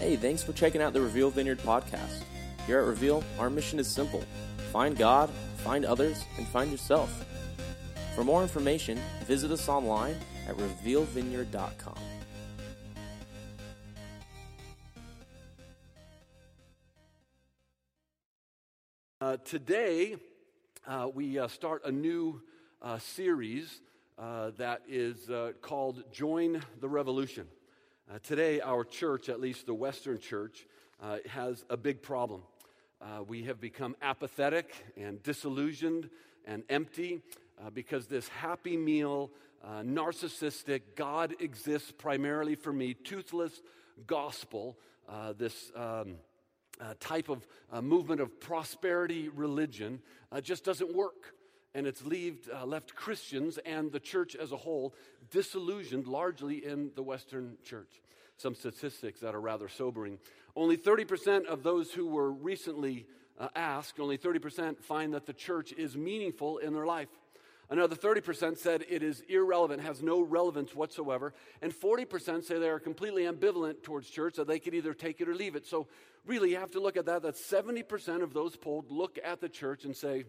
Hey, thanks for checking out the Reveal Vineyard podcast. Here at Reveal, our mission is simple find God, find others, and find yourself. For more information, visit us online at revealvineyard.com. Uh, today, uh, we uh, start a new uh, series uh, that is uh, called Join the Revolution. Today, our church, at least the Western church, has a big problem. we have become apathetic and disillusioned and empty because this happy meal, narcissistic, God exists primarily for me, toothless gospel, this. Um, uh, type of uh, movement of prosperity religion uh, just doesn't work. And it's leaved, uh, left Christians and the church as a whole disillusioned largely in the Western church. Some statistics that are rather sobering. Only 30% of those who were recently uh, asked, only 30% find that the church is meaningful in their life. Another 30% said it is irrelevant, has no relevance whatsoever. And 40% say they are completely ambivalent towards church, that they could either take it or leave it. So, really, you have to look at that. That 70% of those polled look at the church and say,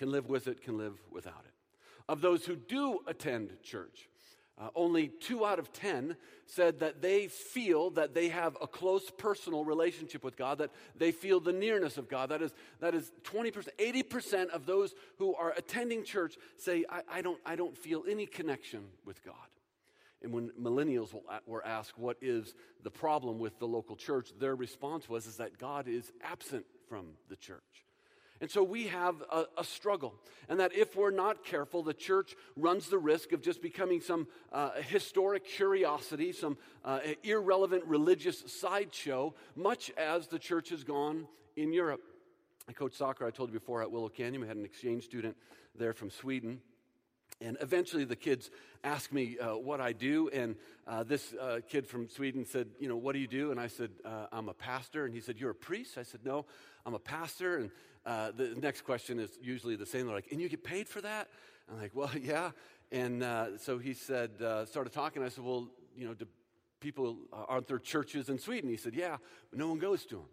can live with it, can live without it. Of those who do attend church, uh, only two out of 10 said that they feel that they have a close personal relationship with God, that they feel the nearness of God. That is, that is 20%, 80% of those who are attending church say, I, I don't, I don't feel any connection with God. And when millennials were asked what is the problem with the local church, their response was is that God is absent from the church. And so we have a, a, struggle. And that if we're not careful, the church runs the risk of just becoming some uh, historic curiosity, some uh, irrelevant religious sideshow, much as the church has gone in Europe. I coached soccer, I told you before, at Willow Canyon. We had an exchange student there from Sweden. And eventually the kids asked me uh, what I do. And uh, this uh, kid from Sweden said, You know, what do you do? And I said, uh, I'm a pastor. And he said, You're a priest? I said, No, I'm a pastor. And uh, the next question is usually the same. They're like, And you get paid for that? I'm like, Well, yeah. And uh, so he said, started talking. I said, Well, you know, do people, aren't there churches in Sweden? He said, Yeah, no one goes to them.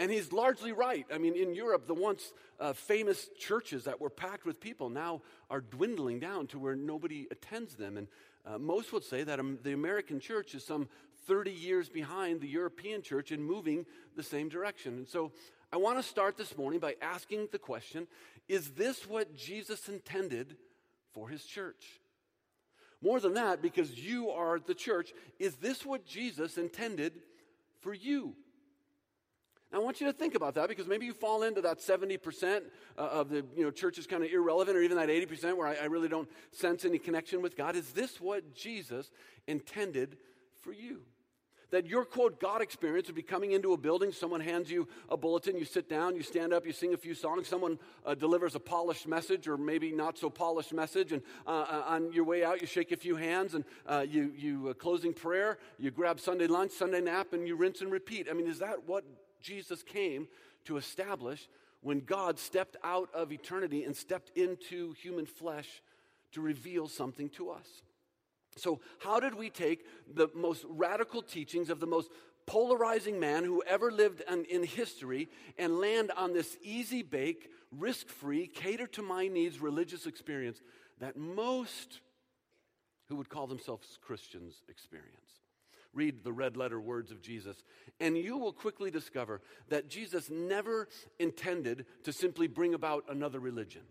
And he's largely right. I mean, in Europe, the once uh, famous churches that were packed with people now are dwindling down to where nobody attends them. And uh, most would say that um, the American church is some 30 years behind the European church in moving the same direction. And so I want to start this morning by asking the question Is this what Jesus intended for his church? More than that, because you are the church, is this what Jesus intended for you? Now, I want you to think about that because maybe you fall into that 70% uh, of the you know, church is kind of irrelevant, or even that 80% where I, I really don't sense any connection with God. Is this what Jesus intended for you? That your quote God experience would be coming into a building, someone hands you a bulletin, you sit down, you stand up, you sing a few songs, someone uh, delivers a polished message or maybe not so polished message, and uh, uh on your way out, you shake a few hands and uh, you, you uh, closing prayer, you grab Sunday lunch, Sunday nap, and you rinse and repeat. I mean, is that what Jesus came to establish when God stepped out of eternity and stepped into human flesh to reveal something to us. So, how did we take the most radical teachings of the most polarizing man who ever lived in, in history and land on this easy bake, risk free, cater to my needs religious experience that most who would call themselves Christians experience? Read the red letter words of Jesus, and you will quickly discover that Jesus never intended to simply bring about another religion.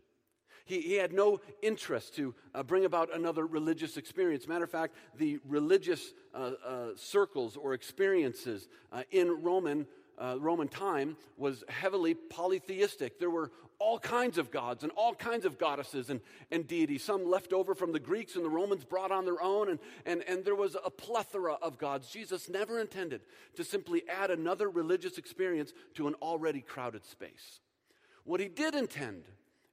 He, he had no interest to uh, bring about another religious experience. Matter of fact, the religious uh, uh, circles or experiences uh, in Roman uh, Roman time was heavily polytheistic. There were all kinds of gods and all kinds of goddesses and, and deities, some left over from the Greeks and the Romans brought on their own, and, and, and there was a plethora of gods. Jesus never intended to simply add another religious experience to an already crowded space. What he did intend,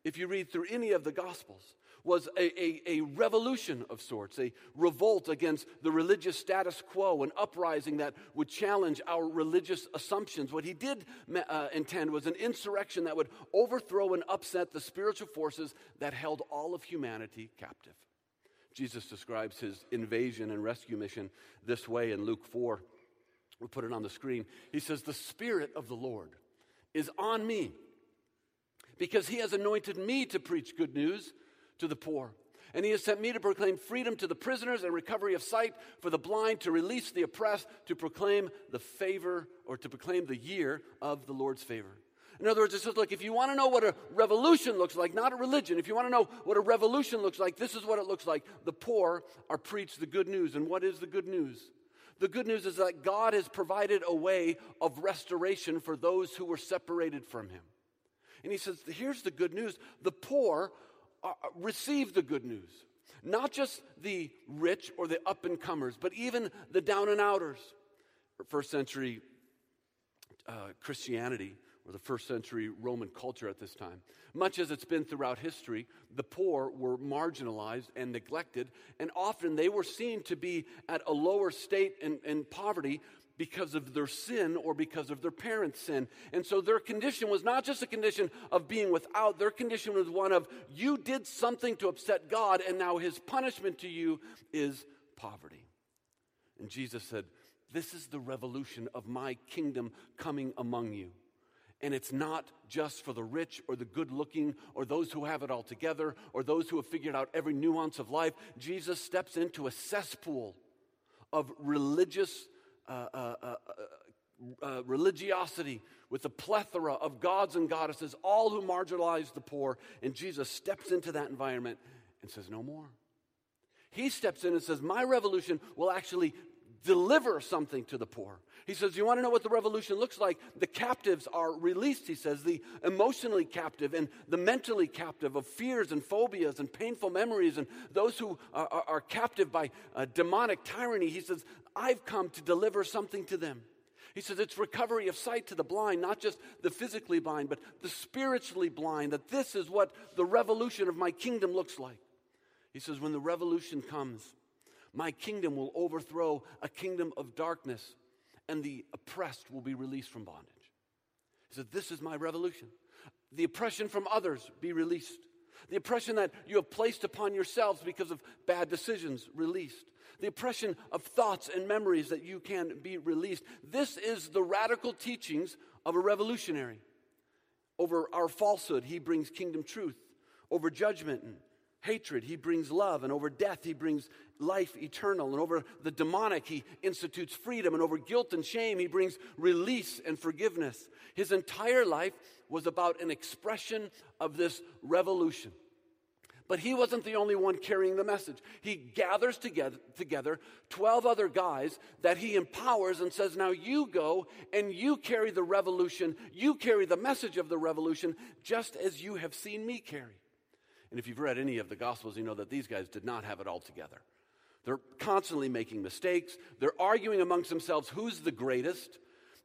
if you read through any of the Gospels, was a, a, a, revolution of sorts, a revolt against the religious status quo, an uprising that would challenge our religious assumptions. What he did uh, intend was an insurrection that would overthrow and upset the spiritual forces that held all of humanity captive. Jesus describes his invasion and rescue mission this way in Luke 4. We'll put it on the screen. He says, The Spirit of the Lord is on me because he has anointed me to preach good news to the poor. And he has sent me to proclaim freedom to the prisoners and recovery of sight for the blind, to release the oppressed, to proclaim the favor or to proclaim the year of the Lord's favor. In other words, it says, look, if you want to know what a revolution looks like, not a religion, if you want to know what a revolution looks like, this is what it looks like. The poor are preached the good news. And what is the good news? The good news is that God has provided a way of restoration for those who were separated from Him. And He says, here's the good news the poor are, receive the good news. Not just the rich or the up and comers, but even the down and outers. First century uh, Christianity or the first century Roman culture at this time. Much as it's been throughout history, the poor were marginalized and neglected, and often they were seen to be at a lower state in, in poverty because of their sin or because of their parents' sin. And so their condition was not just a condition of being without, their condition was one of you did something to upset God, and now his punishment to you is poverty. And Jesus said, This is the revolution of my kingdom coming among you. And it's not just for the rich or the good looking or those who have it all together or those who have figured out every nuance of life. Jesus steps into a cesspool of religious uh, uh, uh, uh, uh religiosity with a plethora of gods and goddesses, all who marginalize the poor. And Jesus steps into that environment and says, No more. He steps in and says, My revolution will actually deliver something to the poor. He says, You want to know what the revolution looks like? The captives are released, he says, the emotionally captive and the mentally captive of fears and phobias and painful memories, and those who are, are, are captive by uh, demonic tyranny. He says, I've come to deliver something to them. He says it's recovery of sight to the blind, not just the physically blind, but the spiritually blind, that this is what the revolution of my kingdom looks like. He says, when the revolution comes, my kingdom will overthrow a kingdom of darkness, and the oppressed will be released from bondage. He said, This is my revolution. The oppression from others be released. The oppression that you have placed upon yourselves because of bad decisions released. The oppression of thoughts and memories that you can be released. This is the radical teachings of a revolutionary. Over our falsehood, he brings kingdom truth. Over judgment and hatred, he brings love. And over death, he brings life eternal. And over the demonic, he institutes freedom. And over guilt and shame, he brings release and forgiveness. His entire life was about an expression of this revolution. But he wasn't the only one carrying the message. He gathers together, together 12 other guys that he empowers and says, Now you go and you carry the revolution. You carry the message of the revolution just as you have seen me carry. And if you've read any of the Gospels, you know that these guys did not have it all together. They're constantly making mistakes. They're arguing amongst themselves who's the greatest.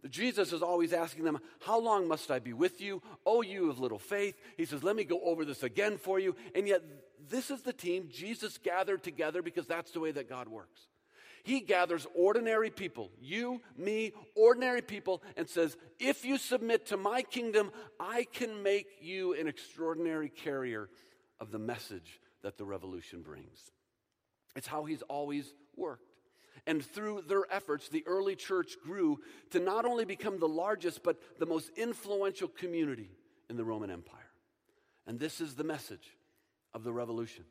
Jesus is always asking them, How long must I be with you? Oh, you of little faith. He says, Let me go over this again for you. And yet, this is the team Jesus gathered together because that's the way that God works. He gathers ordinary people, you, me, ordinary people, and says, If you submit to my kingdom, I can make you an extraordinary carrier of the message that the revolution brings. It's how he's always worked. And through their efforts, the early church grew to not only become the largest, but the most influential community in the Roman Empire. And this is the message of the revolution.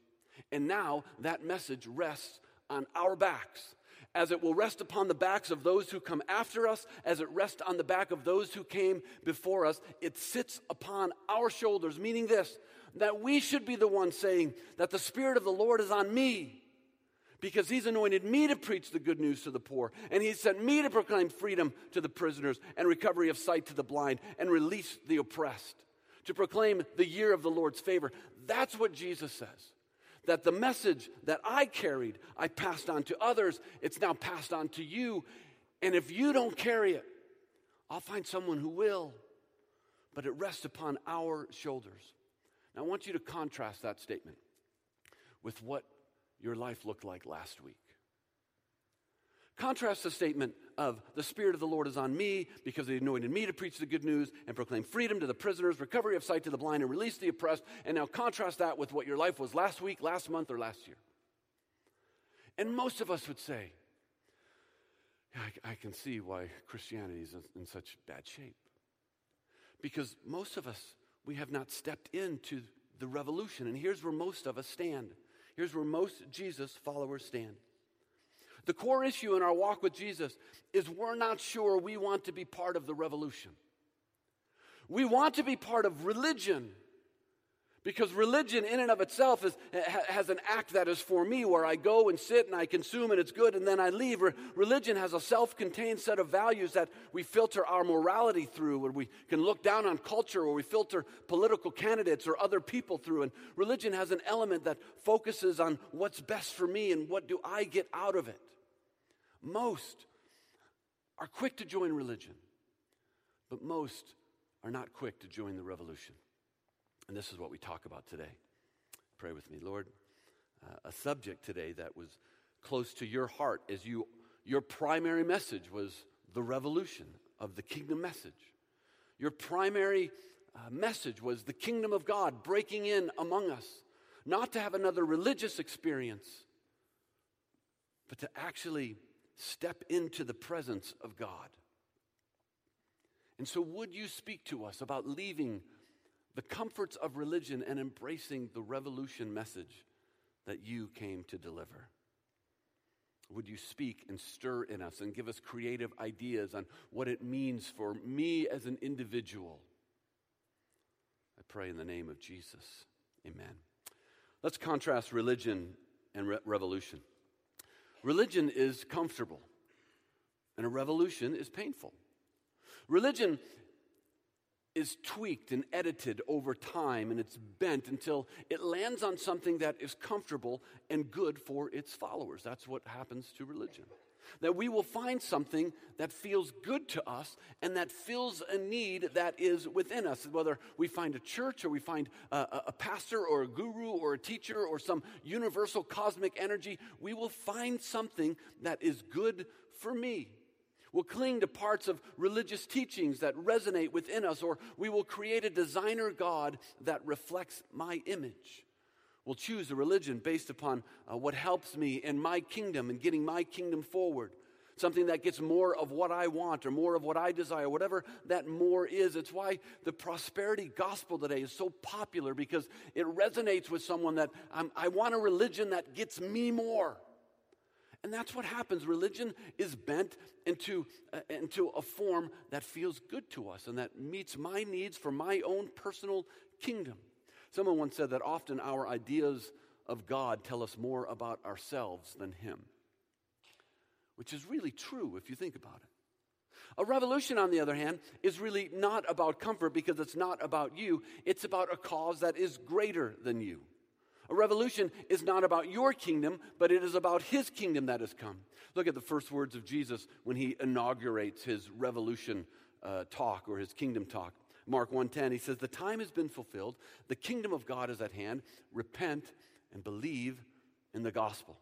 And now that message rests on our backs, as it will rest upon the backs of those who come after us, as it rests on the back of those who came before us. It sits upon our shoulders, meaning this that we should be the ones saying that the Spirit of the Lord is on me because he's anointed me to preach the good news to the poor, and he sent me to proclaim freedom to the prisoners and recovery of sight to the blind and release the oppressed, to proclaim the year of the Lord's favor. That's what Jesus says. That the message that I carried, I passed on to others, it's now passed on to you. And if you don't carry it, I'll find someone who will. But it rests upon our shoulders. Now, I want you to contrast that statement with what your life looked like last week. Contrast the statement of the Spirit of the Lord is on me because he anointed me to preach the good news and proclaim freedom to the prisoners, recovery of sight to the blind, and release the oppressed. And now contrast that with what your life was last week, last month, or last year. And most of us would say, I, I can see why Christianity is in such bad shape. Because most of us, we have not stepped into the revolution. And here's where most of us stand. Here's where most Jesus followers stand. The core issue in our walk with Jesus is we're not sure we want to be part of the revolution. We want to be part of religion because religion, in and of itself, is, has an act that is for me where I go and sit and I consume and it's good and then I leave. Religion has a self contained set of values that we filter our morality through, where we can look down on culture, where we filter political candidates or other people through. And religion has an element that focuses on what's best for me and what do I get out of it. Most are quick to join religion, but most are not quick to join the revolution. And this is what we talk about today. Pray with me, Lord. Uh, a subject today that was close to your heart as you your primary message was the revolution of the kingdom message. Your primary uh, message was the kingdom of God breaking in among us, not to have another religious experience, but to actually step into the presence of God. And so, would you speak to us about leaving the comforts of religion and embracing the revolution message that you came to deliver? Would you speak and stir in us and give us creative ideas on what it means for me as an individual? I pray in the name of Jesus. Amen. Let's contrast religion and re- revolution. Religion is comfortable, and a revolution is painful. Religion is tweaked and edited over time and it's bent until it lands on something that is comfortable and good for its followers. That's what happens to religion. That we will find something that feels good to us and that fills a need that is within us. Whether we find a church or we find a, a pastor or a guru or a teacher or some universal cosmic energy, we will find something that is good for me We'll cling to parts of religious teachings that resonate within us, or we will create a designer God that reflects my image. We'll choose a religion based upon uh, what helps me in my kingdom and getting my kingdom forward. Something that gets more of what I want or more of what I desire, whatever that more is. It's why the prosperity gospel today is so popular because it resonates with someone that um, I want a religion that gets me more. And that's what happens. Religion is bent into, uh, into a form that feels good to us and that meets my needs for my own personal kingdom. Someone once said that often our ideas of God tell us more about ourselves than Him, which is really true if you think about it. A revolution, on the other hand, is really not about comfort because it's not about you. It's about a cause that is greater than you. A revolution is not about your kingdom, but it is about his kingdom that has come. Look at the first words of Jesus when he inaugurates his revolution uh, talk or his kingdom talk. Mark 1:10 he says the time has been fulfilled, the kingdom of God is at hand. Repent and believe in the gospel.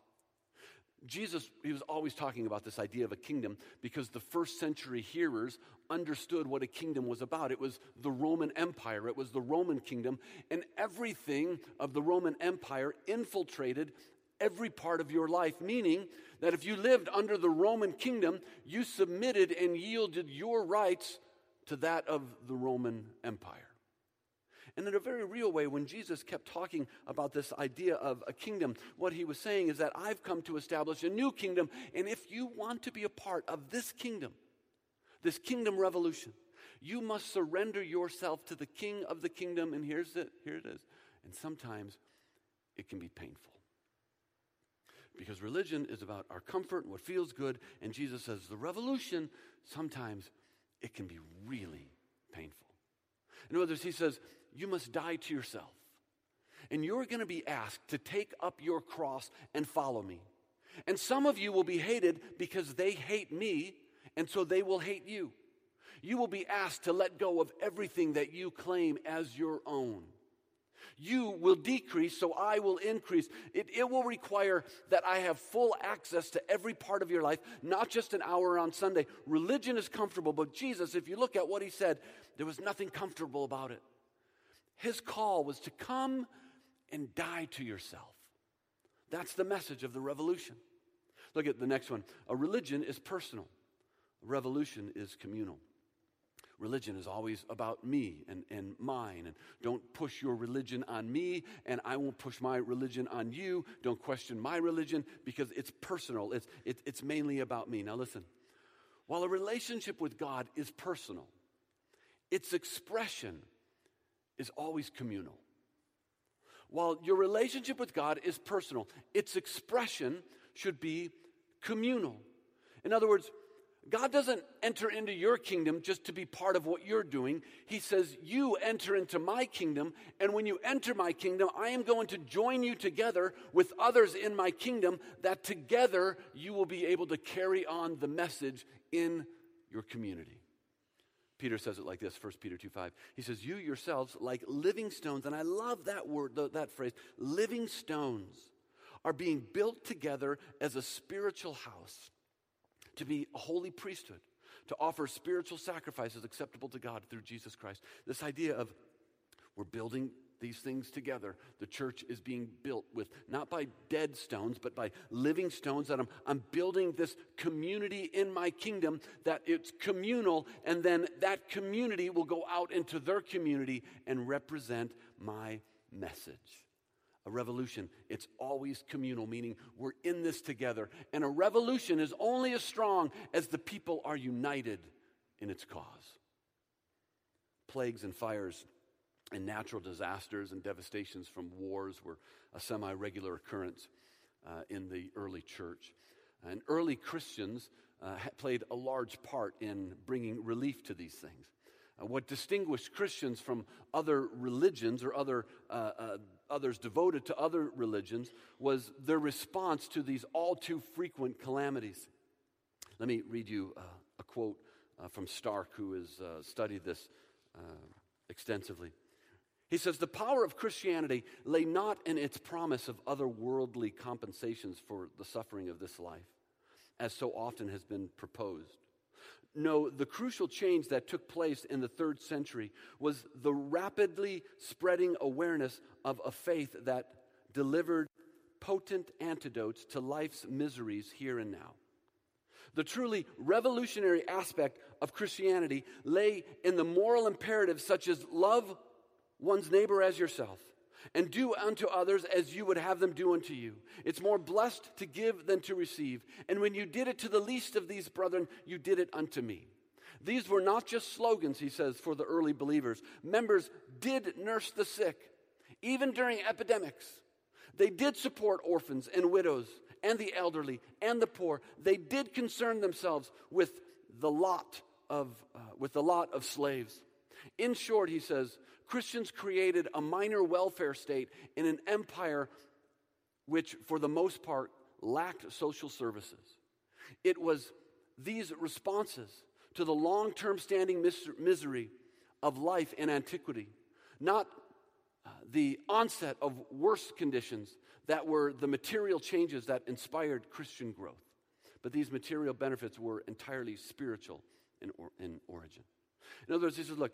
Jesus, he was always talking about this idea of a kingdom because the first century hearers understood what a kingdom was about. It was the Roman Empire, it was the Roman kingdom, and everything of the Roman Empire infiltrated every part of your life, meaning that if you lived under the Roman kingdom, you submitted and yielded your rights to that of the Roman Empire. And in a very real way, when Jesus kept talking about this idea of a kingdom, what he was saying is that I've come to establish a new kingdom. And if you want to be a part of this kingdom, this kingdom revolution, you must surrender yourself to the king of the kingdom. And here's it, here it is. And sometimes it can be painful. Because religion is about our comfort and what feels good. And Jesus says the revolution, sometimes it can be really painful. In other words, he says, you must die to yourself. And you're going to be asked to take up your cross and follow me. And some of you will be hated because they hate me, and so they will hate you. You will be asked to let go of everything that you claim as your own. You will decrease, so I will increase. It, it, will require that I have full access to every part of your life, not just an hour on Sunday. Religion is comfortable, but Jesus, if you look at what he said, there was nothing comfortable about it. His call was to come and die to yourself. That's the message of the revolution. Look at the next one. A religion is personal. Revolution is communal. Religion is always about me and, and mine. And don't push your religion on me, and I won't push my religion on you. Don't question my religion because it's personal, it's, it, it's mainly about me. Now, listen while a relationship with God is personal, its expression is always communal. While your relationship with God is personal, its expression should be communal. In other words, God doesn't enter into your kingdom just to be part of what you're doing. He says, You enter into my kingdom, and when you enter my kingdom, I am going to join you together with others in my kingdom, that together you will be able to carry on the message in your community. Peter says it like this 1 Peter 2 5. He says, You yourselves, like living stones, and I love that word, that phrase, living stones, are being built together as a spiritual house to be a holy priesthood, to offer spiritual sacrifices acceptable to God through Jesus Christ. This idea of we're building these things together. The church is being built with not by dead stones, but by living stones. That I'm, I'm building this community in my kingdom that it's communal, and then that community will go out into their community and represent my message. A revolution, it's always communal, meaning we're in this together. And a revolution is only as strong as the people are united in its cause. Plagues and fires and natural disasters and devastations from wars were a semi regular occurrence uh, in the early church. And early Christians uh, played a large part in bringing relief to these things. Uh, what distinguished Christians from other religions or other uh, uh, others devoted to other religions was their response to these all too frequent calamities. Let me read you uh, a quote from Stark, who has studied this extensively. He says, The power of Christianity lay not in its promise of otherworldly compensations for the suffering of this life, as so often has been proposed. No, the crucial change that took place in the third century was the rapidly spreading awareness of a faith that delivered potent antidotes to life's miseries here and now. The truly revolutionary aspect of Christianity lay in the moral imperatives such as love one's neighbor as yourself and do unto others as you would have them do unto you. It's more blessed to give than to receive. And when you did it to the least of these brethren, you did it unto me. These were not just slogans, he says, for the early believers. Members did nurse the sick, even during epidemics. They did support orphans and widows and the elderly and the poor. They did concern themselves with the lot of, uh, with the lot of slaves. In short, he says, Christians created a minor welfare state in an empire which, for the most part, lacked social services. It was these responses to the long term standing misery of life in antiquity, not uh, the onset of worse conditions that were the material changes that inspired Christian growth. But these material benefits were entirely spiritual in, or, in origin. In other words, he says, look,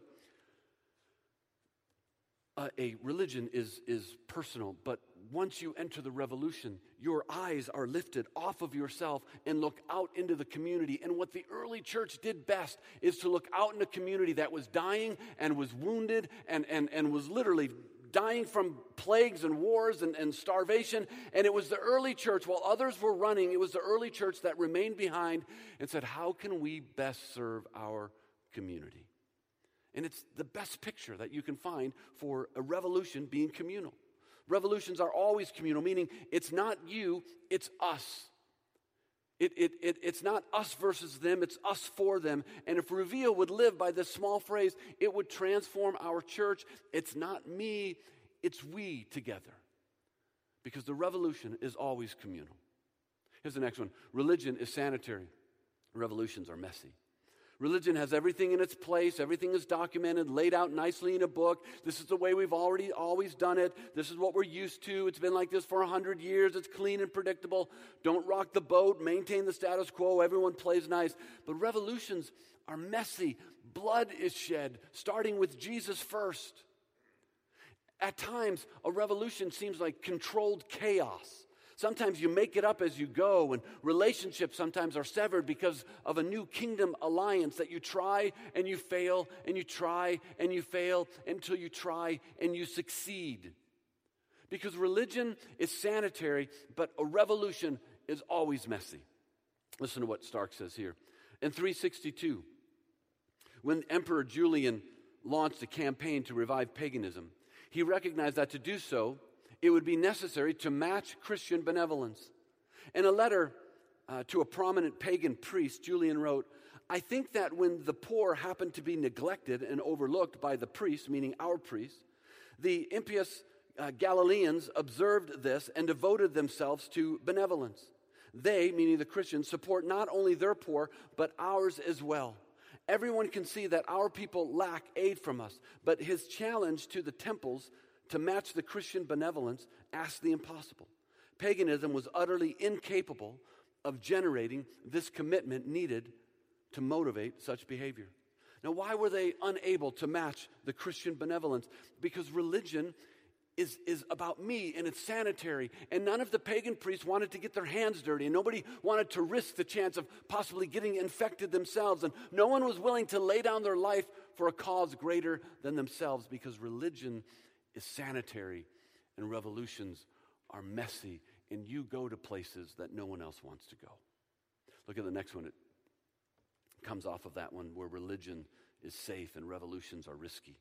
uh, a religion is, is personal, but once you enter the revolution, your eyes are lifted off of yourself and look out into the community. And what the early church did best is to look out in a community that was dying and was wounded and, and, and was literally dying from plagues and wars and, and starvation. And it was the early church, while others were running, it was the early church that remained behind and said, How can we best serve our community? And it's the best picture that you can find for a revolution being communal. Revolutions are always communal, meaning it's not you, it's us. It, it, it, it's not us versus them, it's us for them. And if Reveal would live by this small phrase, it would transform our church. It's not me, it's we together. Because the revolution is always communal. Here's the next one religion is sanitary, revolutions are messy. Religion has everything in its place, everything is documented, laid out nicely in a book. This is the way we've already always done it. This is what we're used to. It's been like this for 100 years. It's clean and predictable. Don't rock the boat, maintain the status quo. Everyone plays nice. But revolutions are messy. Blood is shed, starting with Jesus first. At times, a revolution seems like controlled chaos Sometimes you make it up as you go, and relationships sometimes are severed because of a new kingdom alliance that you try and you fail, and you try and you fail until you try and you succeed. Because religion is sanitary, but a revolution is always messy. Listen to what Stark says here. In 362, when Emperor Julian launched a campaign to revive paganism, he recognized that to do so, it would be necessary to match Christian benevolence. In a letter uh, to a prominent pagan priest, Julian wrote, I think that when the poor happen to be neglected and overlooked by the priests, meaning our priests, the impious uh, Galileans observed this and devoted themselves to benevolence. They, meaning the Christians, support not only their poor, but ours as well. Everyone can see that our people lack aid from us, but his challenge to the temples to match the Christian benevolence asked the impossible. Paganism was utterly incapable of generating this commitment needed to motivate such behavior. Now, why were they unable to match the Christian benevolence? Because religion is, is about me and it's sanitary. And none of the pagan priests wanted to get their hands dirty. And nobody wanted to risk the chance of possibly getting infected themselves. And no one was willing to lay down their life for a cause greater than themselves because religion is sanitary and revolutions are messy, and you go to places that no one else wants to go. Look at the next one. It comes off of that one where religion is safe and revolutions are risky.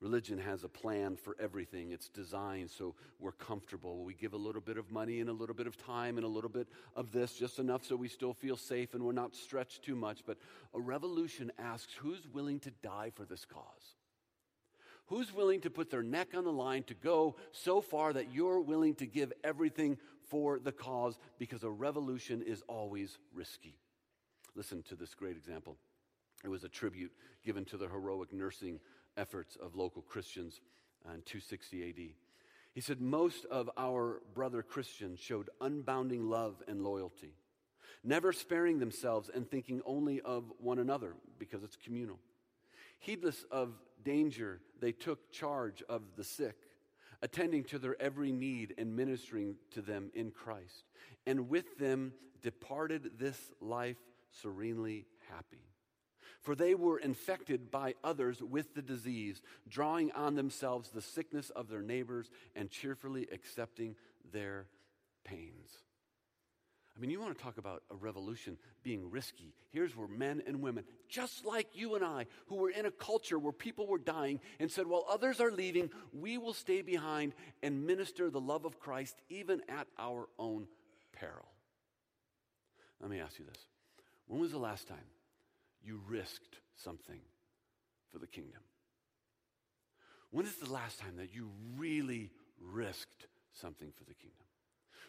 Religion has a plan for everything. It's designed so we're comfortable. We give a little bit of money and a little bit of time and a little bit of this, just enough so we still feel safe and we're not stretched too much. But a revolution asks who's willing to die for this cause? Who's willing to put their neck on the line to go so far that you're willing to give everything for the cause? Because a revolution is always risky. Listen to this great example. It was a tribute given to the heroic nursing efforts of local Christians in 260 AD. He said, Most of our brother Christians showed unbounding love and loyalty, never sparing themselves and thinking only of one another because it's communal. Heedless of danger, they took charge of the sick, attending to their every need and ministering to them in Christ. And with them departed this life serenely happy. For they were infected by others with the disease, drawing on themselves the sickness of their neighbors and cheerfully accepting their pains. I mean, you want to talk about a revolution being risky. Here's where men and women, just like you and I, who were in a culture where people were dying and said, while others are leaving, we will stay behind and minister the love of Christ even at our own peril. Let me ask you this When was the last time you risked something for the kingdom? When is the last time that you really risked something for the kingdom?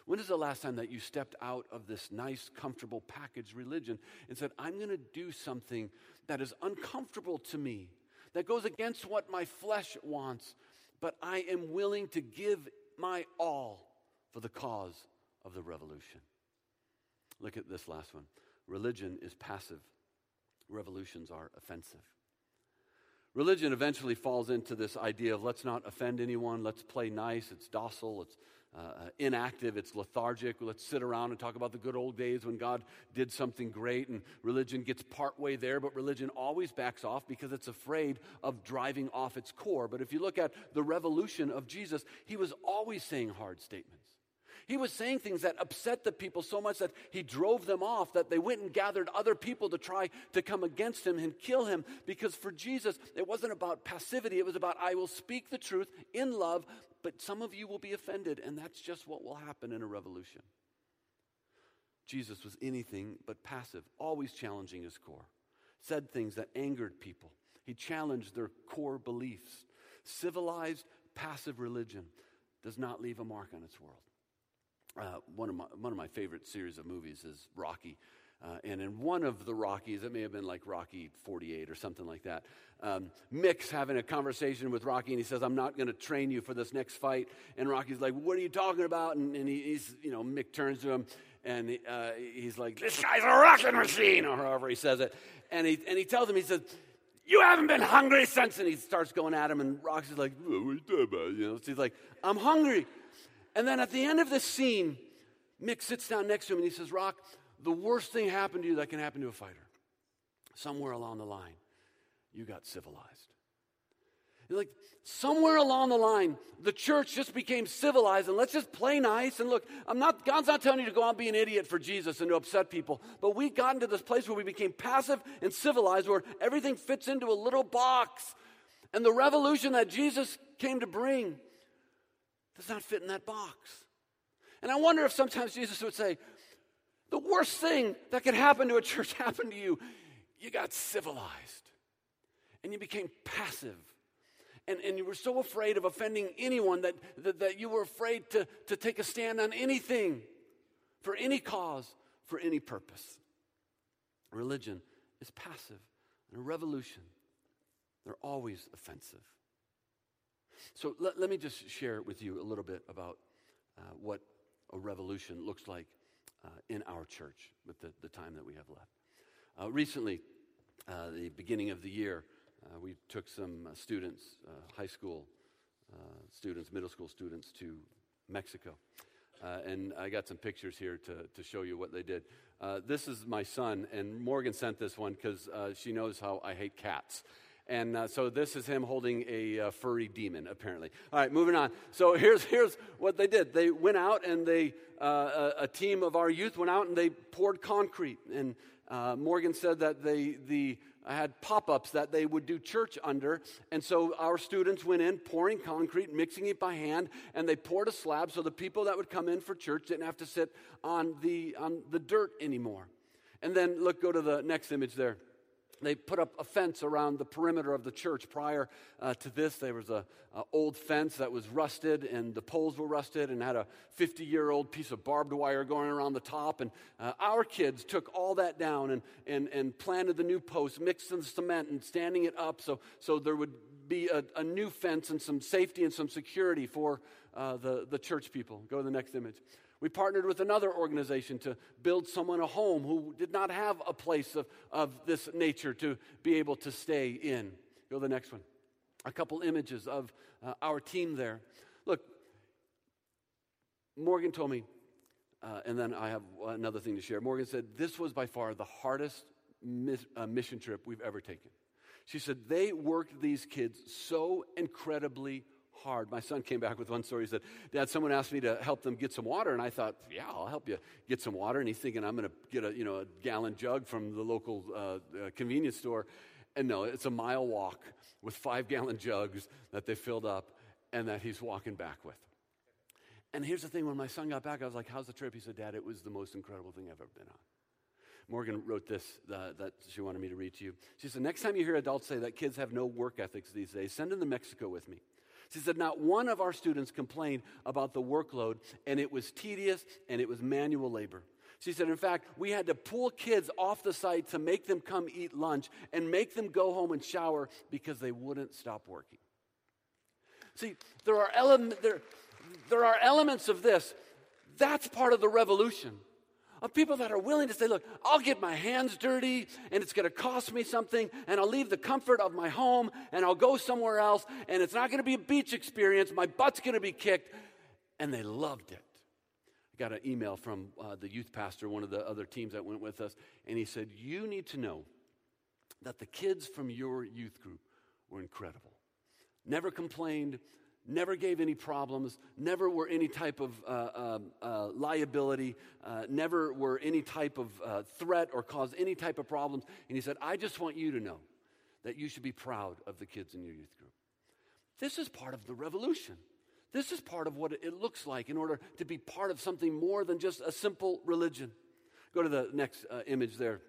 When is the last time that you stepped out of this nice, comfortable package religion and said, I'm going to do something that is uncomfortable to me, that goes against what my flesh wants, but I am willing to give my all for the cause of the revolution? Look at this last one. Religion is passive, revolutions are offensive. Religion eventually falls into this idea of let's not offend anyone, let's play nice, it's docile, it's uh, inactive, it's lethargic. Let's sit around and talk about the good old days when God did something great, and religion gets partway there, but religion always backs off because it's afraid of driving off its core. But if you look at the revolution of Jesus, he was always saying hard statements. He was saying things that upset the people so much that he drove them off, that they went and gathered other people to try to come against him and kill him. Because for Jesus, it wasn't about passivity, it was about, I will speak the truth in love, but some of you will be offended, and that's just what will happen in a revolution. Jesus was anything but passive, always challenging his core, said things that angered people. He challenged their core beliefs. Civilized, passive religion does not leave a mark on its world. Uh, one, of my, one of my favorite series of movies is Rocky. Uh, and in one of the Rockies, it may have been like Rocky 48 or something like that, um, Mick's having a conversation with Rocky and he says, I'm not going to train you for this next fight. And Rocky's like, What are you talking about? And, and he, he's, you know, Mick turns to him and uh, he's like, This guy's a rocking machine, or however he says it. And he, and he tells him, He says, you haven't been hungry since. And he starts going at him, and Rocky's like, What are you talking about? You know, so he's like, I'm hungry. And then at the end of this scene, Mick sits down next to him and he says, Rock, the worst thing happened to you that can happen to a fighter. Somewhere along the line, you got civilized. Like somewhere along the line, the church just became civilized and let's just play nice. And look, I'm not, God's not telling you to go out and be an idiot for Jesus and to upset people. But we got into this place where we became passive and civilized, where everything fits into a little box. And the revolution that Jesus came to bring does not fit in that box. And I wonder if sometimes Jesus would say, the worst thing that could happen to a church happened to you. You got civilized and you became passive. And, and you were so afraid of offending anyone that, that, that you were afraid to, to take a stand on anything for any cause, for any purpose. Religion is passive, and a revolution, they're always offensive. So let, let me just share with you a little bit about uh, what a revolution looks like uh, in our church with the, the time that we have left. Uh, recently, uh, the beginning of the year, uh, we took some uh, students, high school students, middle school students, to Mexico. and I got some pictures here to, to show you what they did. this is my son, and Morgan sent this one because she knows how I hate cats. And uh, so this is him holding a uh, furry demon, apparently. All right, moving on. So here's, here's what they did. They went out and they, uh, a, team of our youth went out and they poured concrete. And uh, Morgan said that they, the, had pop ups that they would do church under. And so our students went in pouring concrete, mixing it by hand, and they poured a slab so the people that would come in for church didn't have to sit on the, on the dirt anymore. And then, look, go to the next image there they put up a fence around the perimeter of the church. Prior uh, to this, there was an old fence that was rusted, and the poles were rusted, and had a 50 year old piece of barbed wire going around the top. And uh, our kids took all that down and, and, and planted the new posts, mixed the cement, and standing it up so, so there would be a, a new fence and some safety and some security for uh, the, the church people. Go to the next image. We partnered with another organization to build someone a home who did not have a place of, of this nature to be able to stay in. Go to the next one. A couple images of uh, our team there. Look, Morgan told me, uh, and then I have another thing to share. Morgan said, This was by far the hardest mis- uh, mission trip we've ever taken. She said, They worked these kids so incredibly hard. My son came back with one story. He said, Dad, someone asked me to help them get some water. And I thought, yeah, I'll help you get some water. And he's thinking, I'm going to get a, you know, a gallon jug from the local uh, uh, convenience store. And no, it's a mile walk with five gallon jugs that they filled up and that he's walking back with. And here's the thing when my son got back, I was like, How's the trip? He said, Dad, it was the most incredible thing I've ever been on. Morgan wrote this uh, that she wanted me to read to you. She said, Next time you hear adults say that kids have no work ethics these days, send them to Mexico with me. She said, Not one of our students complained about the workload, and it was tedious and it was manual labor. She said, In fact, we had to pull kids off the site to make them come eat lunch and make them go home and shower because they wouldn't stop working. See, there are, ele- there, there are elements of this. That's part of the revolution of people that are willing to say, Look, I'll get my hands dirty and it's going to cost me something, and I'll leave the comfort of my home and I'll go somewhere else, and it's not going to be a beach experience. My butt's going to be kicked. And they loved it. I got an email from uh, the youth pastor, one of the other teams that went with us, and he said, You need to know that the kids from your youth group were incredible. Never complained, never gave any problems, never were any type of uh, uh, uh, liability, uh, never were any type of uh, threat or caused any type of problems. And he said, I just want you to know that you should be proud of the kids in your youth group. This is part of the revolution. This is part of what it looks like in order to be part of something more than just a simple religion. Go to the next uh, image there.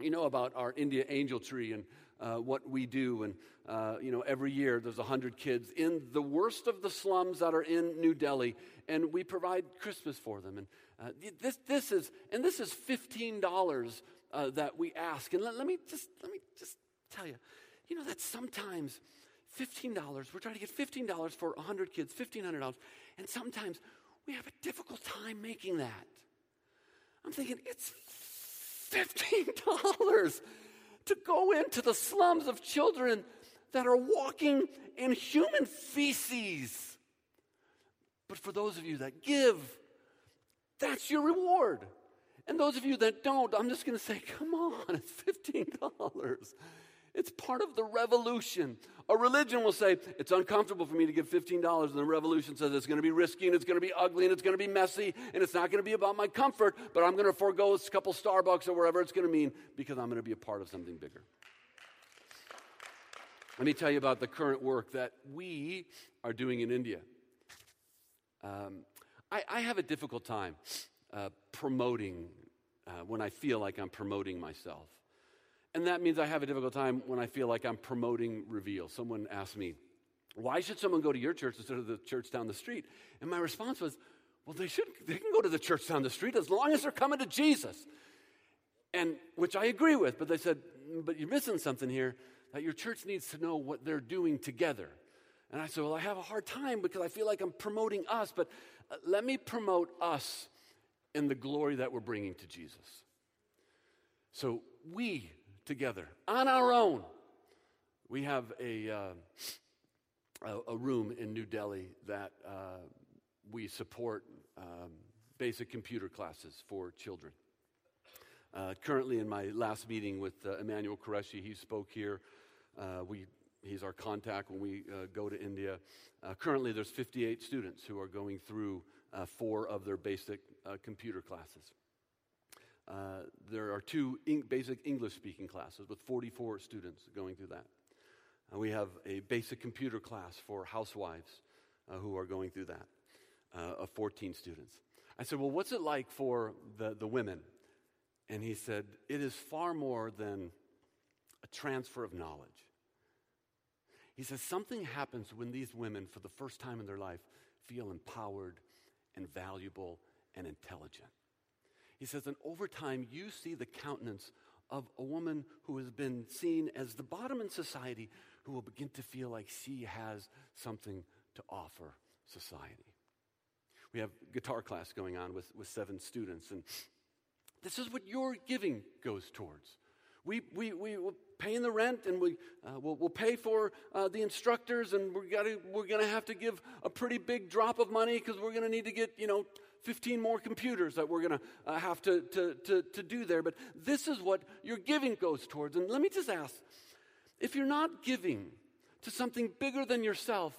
You know about our India angel tree and uh, what we do. And, uh, you know, every year there's 100 kids in the worst of the slums that are in New Delhi, and we provide Christmas for them. And uh, this, this is, and this is $15 uh, that we ask. And let, let, me just, let me just tell you, you know, that sometimes $15, we're trying to get $15 for 100 kids, $1,500, and sometimes we have a difficult time making that. I'm thinking, it's $15 to go into the slums of children that are walking in human feces. But for those of you that give, That's your reward. And those of you that don't, I'm just going to say, come on, it's $15. It's part of the revolution. A religion will say, it's uncomfortable for me to give $15, and the revolution says it's going to be risky and it's going to be ugly and it's going to be messy and it's not going to be about my comfort, but I'm going to forego a couple Starbucks or wherever it's going to mean because I'm going to be a part of something bigger. Let me tell you about the current work that we are doing in India. Um, I, I, have a difficult time uh, promoting uh, when I feel like I'm promoting myself. And that means I have a difficult time when I feel like I'm promoting Reveal. Someone asked me, why should someone go to your church instead of the church down the street? And my response was, well, they should, they can go to the church down the street as long as they're coming to Jesus. And which I agree with, but they said, but you're missing something here that your church needs to know what they're doing together. And I said, well, I have a hard time because I feel like I'm promoting us, but uh, let me promote us in the glory that we're bringing to Jesus. So we together on our own. We have a, uh, a, room in New Delhi that uh, we support um, basic computer classes for children. Uh, currently, in my last meeting with uh, Emmanuel Qureshi, he spoke here. Uh, we, he's our contact when we uh, go to India. currently, there's 58 students who are going through four of their basic computer classes. Uh, there are two in- basic English speaking classes with 44 students going through that. Uh, we have a basic computer class for housewives uh, who are going through that uh, of 14 students. I said, Well, what's it like for the, the women? And he said, It is far more than a transfer of knowledge. He says, Something happens when these women, for the first time in their life, feel empowered and valuable and intelligent. He says, and over time, you see the countenance of a woman who has been seen as the bottom in society who will begin to feel like she has something to offer society. We have guitar class going on with, with seven students, and this is what your giving goes towards. We, we, we, we're paying the rent and we, uh, we'll, we'll pay for uh, the instructors and we're, gotta, we're going to have to give a pretty big drop of money because we're going to need to get, you know, 15 more computers that we're going to uh, have to, to, to, to do there. But this is what your giving goes towards. And let me just ask if you're not giving to something bigger than yourself,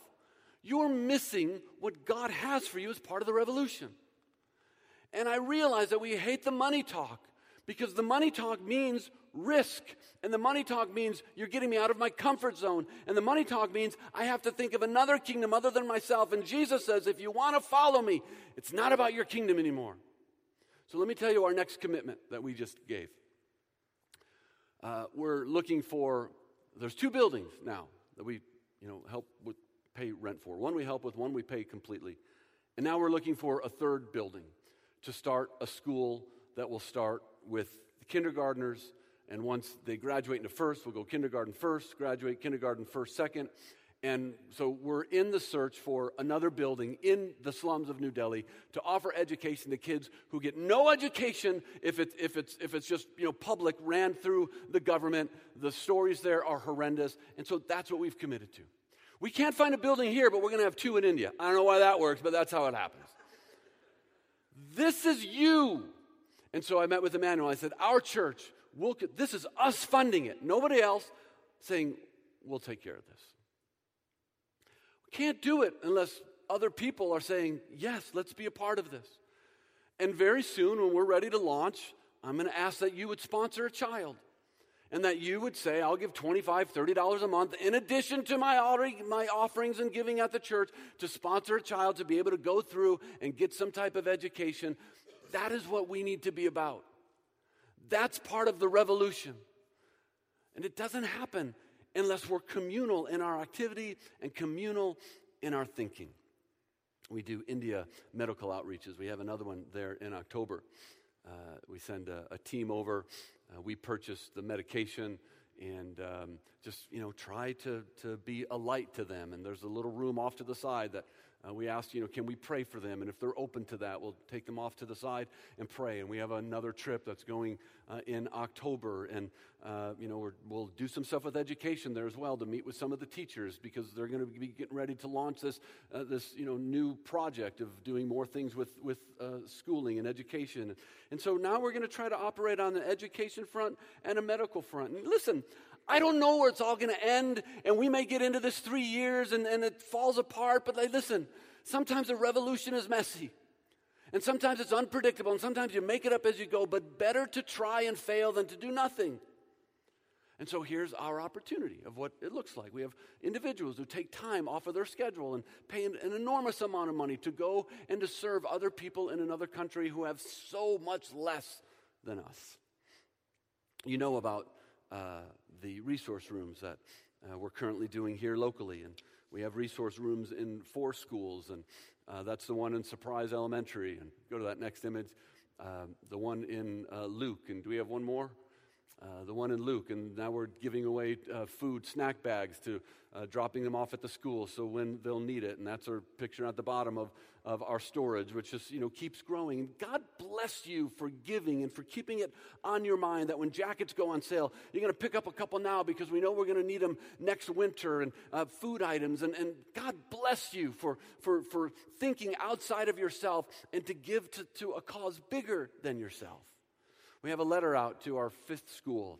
you're missing what God has for you as part of the revolution. And I realize that we hate the money talk because the money talk means risk. And the money talk means you're getting me out of my comfort zone. And the money talk means I have to think of another kingdom other than myself. And Jesus says, if you want to follow me, it's not about your kingdom anymore. So let me tell you our next commitment that we just gave. Uh, we're looking for, there's two buildings now that we, you know, help with, pay rent for. One we help with, one we pay completely. And now we're looking for a third building to start a school that will start with the kindergartners and once they graduate into first, we'll go kindergarten first, graduate kindergarten first, second. And so we're in the search for another building in the slums of New Delhi to offer education to kids who get no education if it's, if it's, if it's just you know, public, ran through the government. The stories there are horrendous. And so that's what we've committed to. We can't find a building here, but we're going to have two in India. I don't know why that works, but that's how it happens. This is you. And so I met with Emmanuel. I said, Our church we'll, this is us funding it, nobody else saying, we'll take care of this. We can't do it unless other people are saying, yes, let's be a part of this. And very soon, when we're ready to launch, I'm going to ask that you would sponsor a child and that you would say, I'll give $25, $30 a month in addition to my, my offerings and giving at the church to sponsor a child to be able to go through and get some type of education. That is what we need to be about. That's part of the revolution. And it doesn't happen unless we're communal in our activity and communal in our thinking. We do India medical outreaches. We have another one there in October. Uh, we send a, a team over. Uh, we purchase the medication and um, just you know try to, to be a light to them. And there's a little room off to the side that uh, we asked, you know, can we pray for them? And if they're open to that, we'll take them off to the side and pray. And we have another trip that's going uh, in October. And, uh, you know, we will do some stuff with education there as well to meet with some of the teachers because they're going to be getting ready to launch this, uh, this you know, new project of doing more things with, with uh, schooling and education. And so now we're going to try to operate on the education front and a medical front. And listen, I don't know where it's all going to end, and we may get into this three years and, and it falls apart, but like, listen, sometimes a revolution is messy. And sometimes it's unpredictable, and sometimes you make it up as you go, but better to try and fail than to do nothing. And so here's our opportunity of what it looks like. We have individuals who take time off of their schedule and pay an, an, enormous amount of money to go and to serve other people in another country who have so much less than us. You know about uh, the resource rooms that uh, we're currently doing here locally. And we have resource rooms in four schools, and uh, that's the one in Surprise Elementary. And go to that next image. Um, the one in uh, Luke. And do we have one more? Uh, the one in Luke, and now we're giving away uh, food, snack bags to uh, dropping them off at the school so when they'll need it. And that's our picture at the bottom of, of our storage, which just, you know, keeps growing. God bless you for giving and for keeping it on your mind that when jackets go on sale, you're going to pick up a couple now because we know we're going to need them next winter and uh, food items. And, and God bless you for, for, for thinking outside of yourself and to give to, to a cause bigger than yourself. We have a letter out to our fifth school.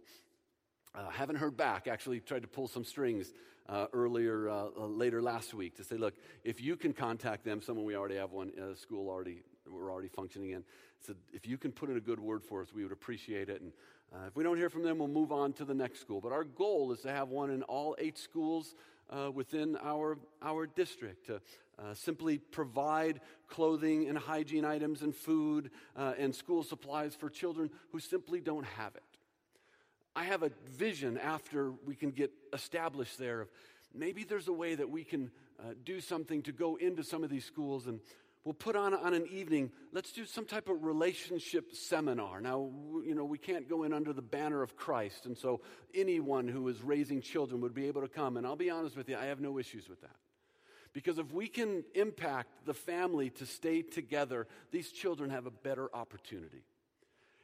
Uh, haven't heard back. Actually, tried to pull some strings uh, earlier, uh, uh, later last week to say, look, if you can contact them, someone we already have one uh, school already we're already functioning in, said if you can put in a good word for us, we would appreciate it. And uh, if we don't hear from them, we'll move on to the next school. But our goal is to have one in all eight schools uh, within our, our district to uh, simply provide clothing and hygiene items and food uh, and school supplies for children who simply don't have it. I have a vision after we can get established there of maybe there's a way that we can uh, do something to go into some of these schools and we'll put on, on an evening, let's do some type of relationship seminar. Now, you know, we can't go in under the banner of Christ, and so anyone who is raising children would be able to come. And I'll be honest with you, I have no issues with that. Because if we can impact the family to stay together, these children have a better opportunity.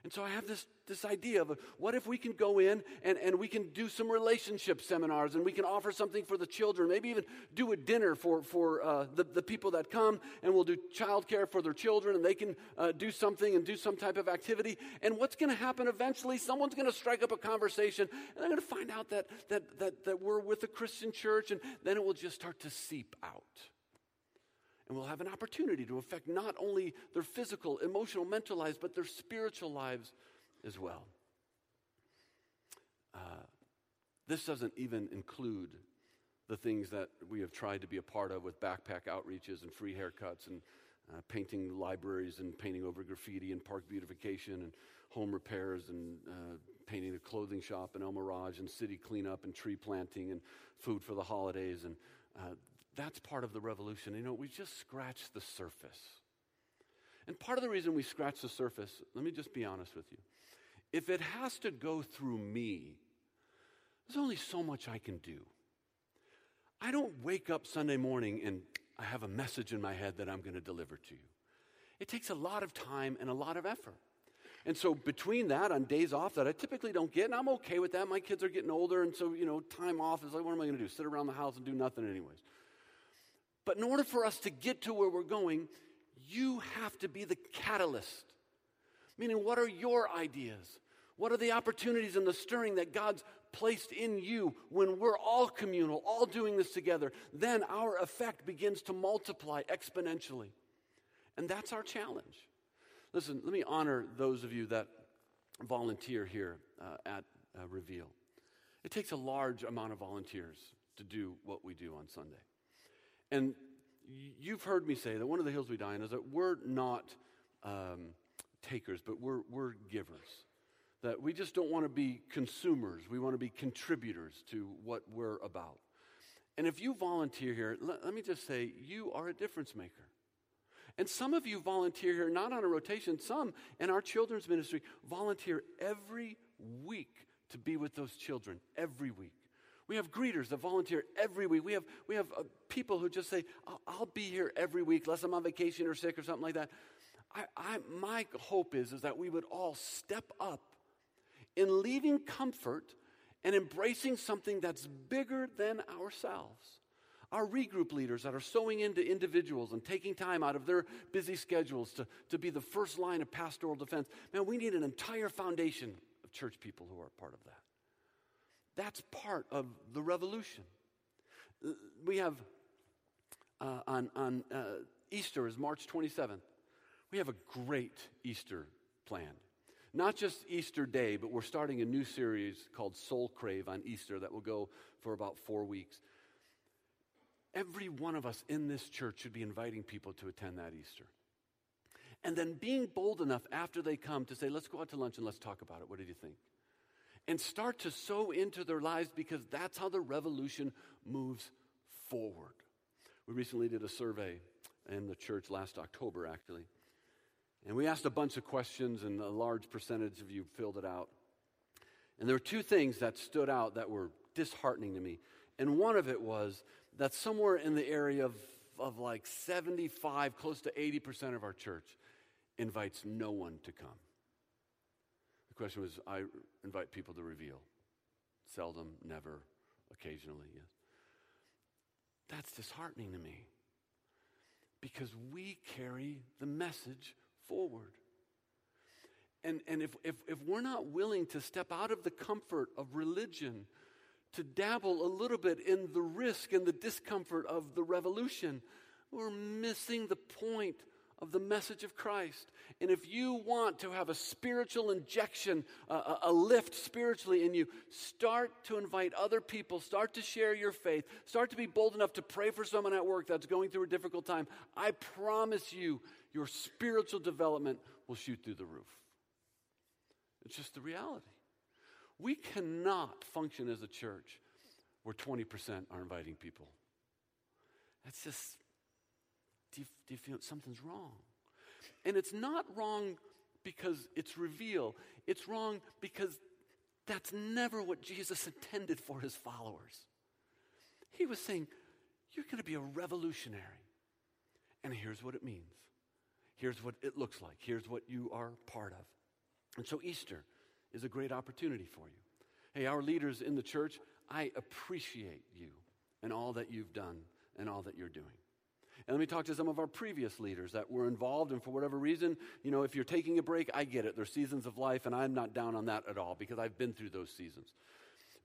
And so I have this, this idea of what if we can go in and, and we can do some relationship seminars and we can offer something for the children, maybe even do a dinner for, for uh, the, the people that come, and we'll do childcare for their children and they can uh, do something and do some type of activity. And what's going to happen eventually? Someone's going to strike up a conversation and they're going to find out that, that, that, that we're with a Christian church, and then it will just start to seep out and will have an opportunity to affect not only their physical, emotional, mental lives, but their spiritual lives as well. Uh, this doesn't even include the things that we have tried to be a part of with backpack outreaches and free haircuts and uh, painting libraries and painting over graffiti and park beautification and home repairs and uh, painting the clothing shop in El Mirage and city cleanup and tree planting and food for the holidays. And uh, that's part of the revolution. You know, we just scratched the surface. And part of the reason we scratch the surface, let me just be honest with you. If it has to go through me, there's only so much I can do. I don't wake up Sunday morning and I have a message in my head that I'm going to deliver to you. It takes a lot of time and a lot of effort. And so between that, on days off that I typically don't get, and I'm okay with that. My kids are getting older, and so, you know, time off is like, what am I going to do? Sit around the house and do nothing, anyways. But in order for us to get to where we're going, you have to be the catalyst. Meaning, what are your ideas? What are the opportunities and the stirring that God's placed in you when we're all communal, all doing this together? Then our effect begins to multiply exponentially. And that's our challenge. Listen, let me honor those of you that volunteer here uh, at uh, Reveal. It takes a large amount of volunteers to do what we do on Sunday. And you've heard me say that one of the hills we die on is that we're not um, takers, but we're, we're givers. That we just don't want to be consumers, we want to be contributors to what we're about. And if you volunteer here, let, let me just say, you are a difference maker. And some of you volunteer here, not on a rotation, some in our children's ministry volunteer every week to be with those children, every week. We have greeters that volunteer every week. We have, we have uh, people who just say, I'll, I'll, be here every week, unless I'm on vacation or sick or something like that. I, I, my hope is, is that we would all step up in leaving comfort and embracing something that's bigger than ourselves. Our regroup leaders that are sowing into individuals and taking time out of their busy schedules to, to be the first line of pastoral defense. Man, we need an entire foundation of church people who are part of that. That's part of the revolution. We have uh, on, on uh, Easter is March 27th. We have a great Easter planned. Not just Easter Day, but we're starting a new series called Soul Crave on Easter that will go for about four weeks. Every one of us in this church should be inviting people to attend that Easter. And then being bold enough after they come to say, let's go out to lunch and let's talk about it. What did you think? And start to sow into their lives because that's how the revolution moves forward. We recently did a survey in the church last October, actually. And we asked a bunch of questions, and a large percentage of you filled it out. And there were two things that stood out that were disheartening to me. And one of it was that somewhere in the area of, of like 75, close to 80% of our church invites no one to come. Question was I invite people to reveal. Seldom, never, occasionally, yes. That's disheartening to me because we carry the message forward. And, and if, if, if we're not willing to step out of the comfort of religion, to dabble a little bit in the risk and the discomfort of the revolution, we're missing the point of the message of Christ. And if you want to have a spiritual injection, a, a, lift spiritually in you, start to invite other people, start to share your faith, start to be bold enough to pray for someone at work that's going through a difficult time. I promise you, your spiritual development will shoot through the roof. It's just the reality. We cannot function as a church where 20% are inviting people. That's just do you, do you feel something's wrong? And it's not wrong because it's reveal, it's wrong because that's never what Jesus intended for his followers. He was saying, You're going to be a revolutionary. And here's what it means. Here's what it looks like. Here's what you are part of. And so Easter is a great opportunity for you. Hey, our leaders in the church, I appreciate you and all that you've done and all that you're doing. And let me talk to some of our previous leaders that were involved, and for whatever reason, you know, if you're taking a break, I get it. There's seasons of life, and I'm not down on that at all because I've been through those seasons.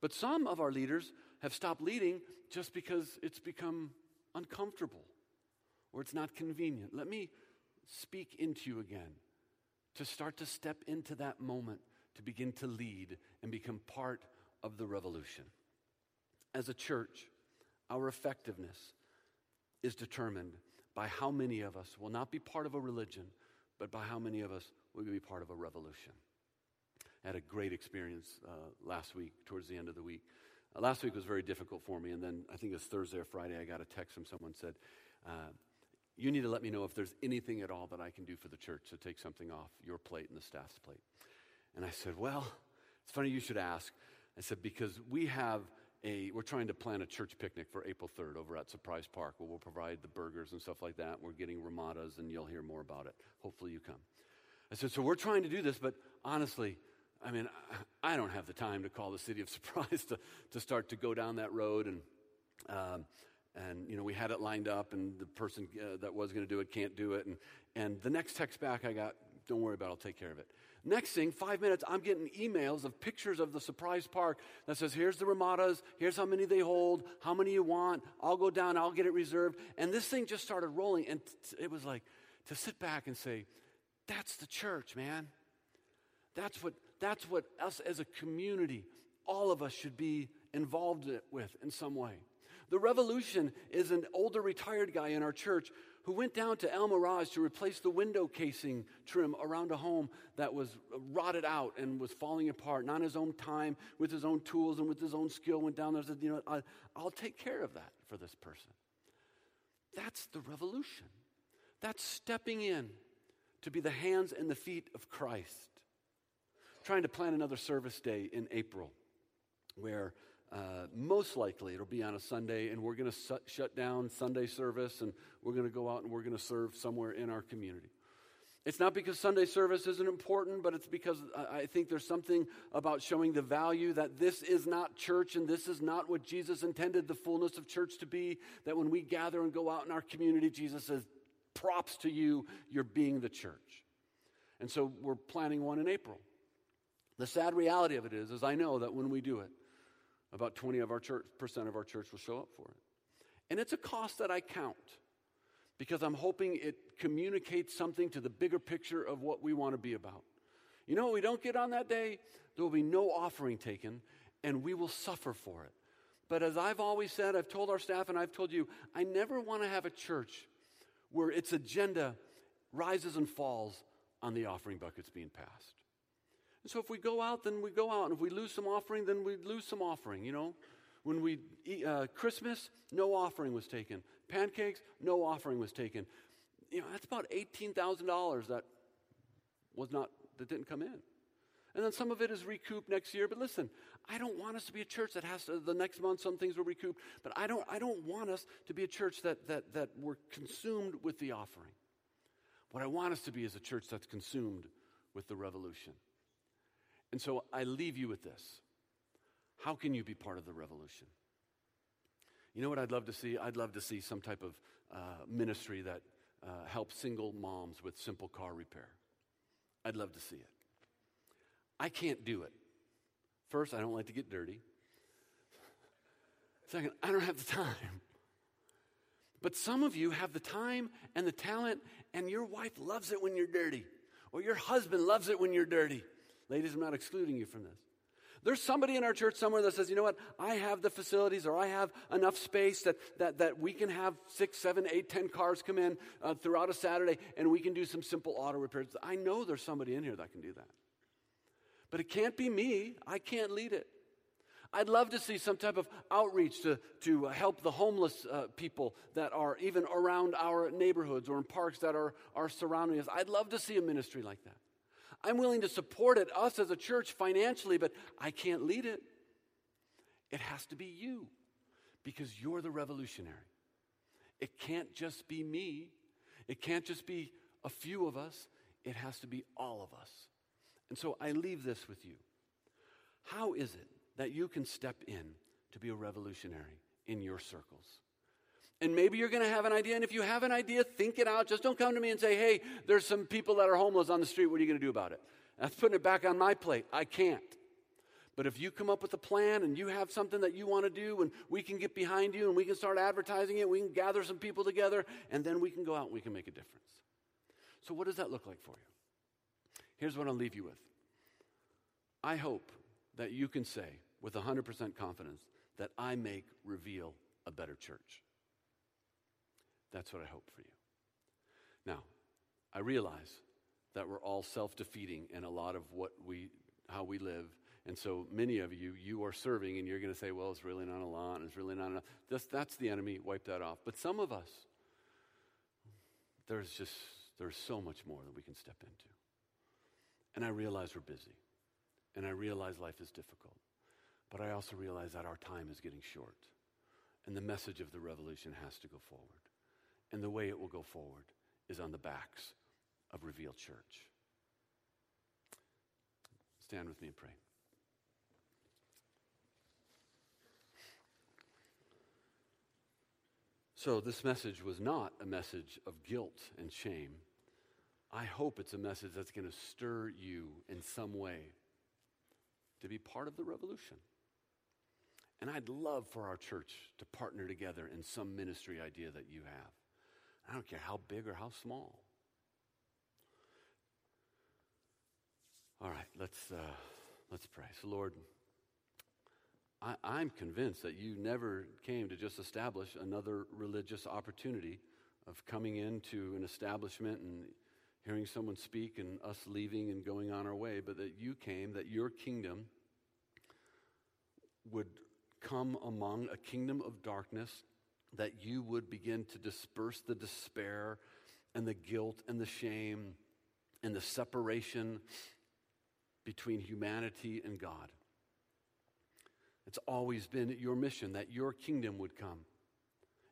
But some of our leaders have stopped leading just because it's become uncomfortable or it's not convenient. Let me speak into you again to start to step into that moment to begin to lead and become part of the revolution. As a church, our effectiveness is determined by how many of us will not be part of a religion, but by how many of us will be part of a revolution. I had a great experience uh, last week, towards the end of the week. Uh, last week was very difficult for me, and then I think it was Thursday or Friday, I got a text from someone said, uh, You need to let me know if there's anything at all that I can do for the church to take something off your plate and the staff's plate. And I said, Well, it's funny you should ask. I said, Because we have a, we're trying to plan a church picnic for April 3rd over at Surprise Park where we'll provide the burgers and stuff like that. We're getting ramadas and you'll hear more about it. Hopefully you come. I said, so we're trying to do this, but honestly, I mean, I don't have the time to call the city of Surprise to, to start to go down that road. And, um, and, you know, we had it lined up and the person uh, that was going to do it can't do it. And, and the next text back I got, don't worry about it, I'll take care of it. Next thing, five minutes, I'm getting emails of pictures of the surprise park that says, here's the Ramadas, here's how many they hold, how many you want, I'll go down, I'll get it reserved. And this thing just started rolling. And t- it was like to sit back and say, that's the church, man. That's what, that's what us as a community, all of us should be involved with in some way. The revolution is an older retired guy in our church who went down to El Mirage to replace the window casing trim around a home that was rotted out and was falling apart. Not his own time, with his own tools and with his own skill, went down there and said, You know, I'll take care of that for this person. That's the revolution. That's stepping in to be the hands and the feet of Christ. Trying to plan another service day in April where Uh, most likely it'll be on a Sunday, and we're going to su- shut down Sunday service and we're going to go out and we're going to serve somewhere in our community. It's not because Sunday service isn't important, but it's because I think there's something about showing the value that this is not church and this is not what Jesus intended the fullness of church to be. That when we gather and go out in our community, Jesus says, props to you, you're being the church. And so we're planning one in April. The sad reality of it is, is I know that when we do it, about 20 of our church, percent of our church will show up for it. And it's a cost that I count because I'm hoping it communicates something to the bigger picture of what we want to be about. You know we don't get on that day? There will be no offering taken, and we will suffer for it. But as I've always said, I've told our staff and I've told you, I never want to have a church where its agenda rises and falls on the offering buckets being passed. And so if we go out, then we go out. And if we lose some offering, then we lose some offering, you know. When we eat, uh, Christmas, no offering was taken. Pancakes, no offering was taken. You know, that's about $18,000 that was not, that didn't come in. And then some of it is recouped next year. But listen, I don't want us to be a church that has to, the next month some things will recoup. But I don't, I don't want us to be a church that, that, that we're consumed with the offering. What I want us to be is a church that's consumed with the revolution. And so I leave you with this. How can you be part of the revolution? You know what I'd love to see? I'd love to see some type of uh, ministry that uh, helps single moms with simple car repair. I'd love to see it. I can't do it. First, I don't like to get dirty. Second, I don't have the time. But some of you have the time and the talent, and your wife loves it when you're dirty, or your husband loves it when you're dirty. Ladies, I'm not excluding you from this. There's somebody in our church somewhere that says, you know what, I have the facilities or I have enough space that, that, that we can have six, seven, eight, ten cars come in uh, throughout a Saturday and we can do some simple auto repairs. I know there's somebody in here that can do that. But it can't be me. I can't lead it. I'd love to see some type of outreach to, to help the homeless uh, people that are even around our neighborhoods or in parks that are, are surrounding us. I'd love to see a ministry like that. I'm willing to support it, us as a church financially, but I can't lead it. It has to be you because you're the revolutionary. It can't just be me, it can't just be a few of us, it has to be all of us. And so I leave this with you. How is it that you can step in to be a revolutionary in your circles? And maybe you're going to have an idea. And if you have an idea, think it out. Just don't come to me and say, hey, there's some people that are homeless on the street. What are you going to do about it? That's putting it back on my plate. I can't. But if you come up with a plan and you have something that you want to do, and we can get behind you and we can start advertising it, we can gather some people together, and then we can go out and we can make a difference. So, what does that look like for you? Here's what I'll leave you with I hope that you can say with 100% confidence that I make Reveal a better church. That's what I hope for you. Now, I realize that we're all self-defeating in a lot of what we how we live. And so many of you, you are serving and you're going to say, well, it's really not a lot, it's really not enough. That's, that's the enemy, wipe that off. But some of us, there's just, there's so much more that we can step into. And I realize we're busy. And I realize life is difficult. But I also realize that our time is getting short. And the message of the revolution has to go forward. And the way it will go forward is on the backs of Reveal Church. Stand with me and pray. So, this message was not a message of guilt and shame. I hope it's a message that's going to stir you in some way to be part of the revolution. And I'd love for our church to partner together in some ministry idea that you have. I don't care how big or how small. All right, let's, uh, let's pray. So, Lord, I, I'm convinced that you never came to just establish another religious opportunity of coming into an establishment and hearing someone speak and us leaving and going on our way, but that you came, that your kingdom would come among a kingdom of darkness that you would begin to disperse the despair and the guilt and the shame and the separation between humanity and God. It's always been your mission that your kingdom would come.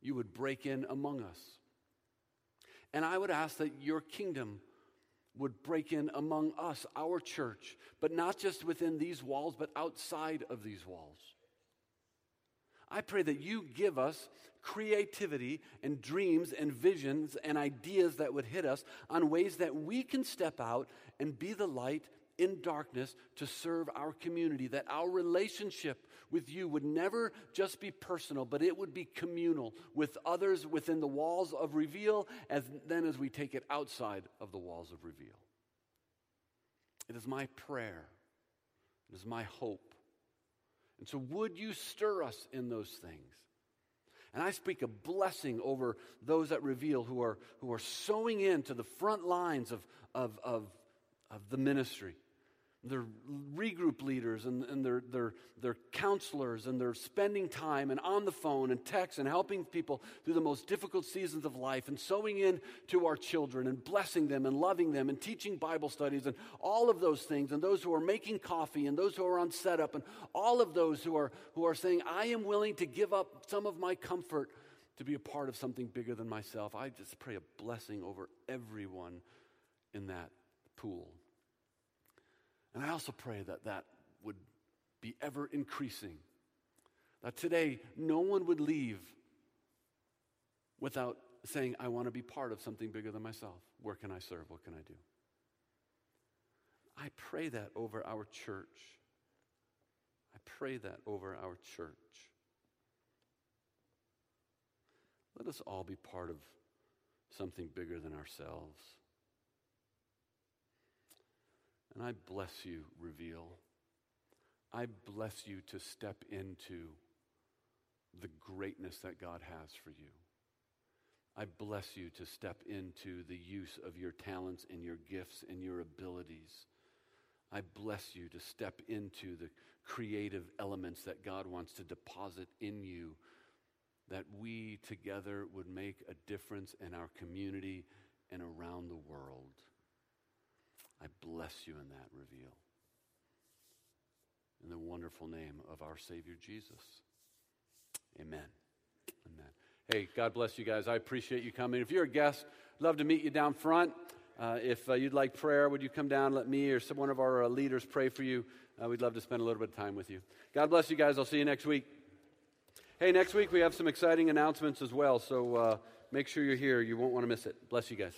You would break in among us. And I would ask that your kingdom would break in among us, our church, but not just within these walls, but outside of these walls. I pray that you give us creativity and dreams and visions and ideas that would hit us on ways that we can step out and be the light in darkness to serve our community, that our relationship with you would never just be personal, but it would be communal with others within the walls of Reveal, as then as we take it outside of the walls of Reveal. It is my prayer, it is my hope. And so, would you stir us in those things? And I speak a blessing over those that reveal who are, who are sowing into the front lines of, of, of, of the ministry they're regroup leaders and, and they're, they're, they're counselors and they're spending time and on the phone and text and helping people through the most difficult seasons of life and sowing in to our children and blessing them and loving them and teaching Bible studies and all of those things and those who are making coffee and those who are on setup and all of those who are, who are saying, I am willing to give up some of my comfort to be a part of something bigger than myself. I just pray a blessing over everyone in that pool. Also pray that that would be ever increasing. That today, no one would leave without saying, I want to be part of something bigger than myself. Where can I serve? What can I do? I pray that over our church. I pray that over our church. Let us all be part of something bigger than ourselves. And I bless you, reveal. I bless you to step into the greatness that God has for you. I bless you to step into the use of your talents and your gifts and your abilities. I bless you to step into the creative elements that God wants to deposit in you, that we together would make a difference in our community and around the world. I bless you in that reveal. In the wonderful name of our Savior Jesus. Amen. Amen. Hey, God bless you guys. I appreciate you coming. If you're a guest, love to meet you down front. Uh, if uh, you'd like prayer, would you come down, let me or some one of our uh, leaders pray for you? Uh, we'd love to spend a little bit of time with you. God bless you guys. I'll see you next week. Hey, next week we have some exciting announcements as well, so uh, make sure you're here. You won't want to miss it. Bless you guys.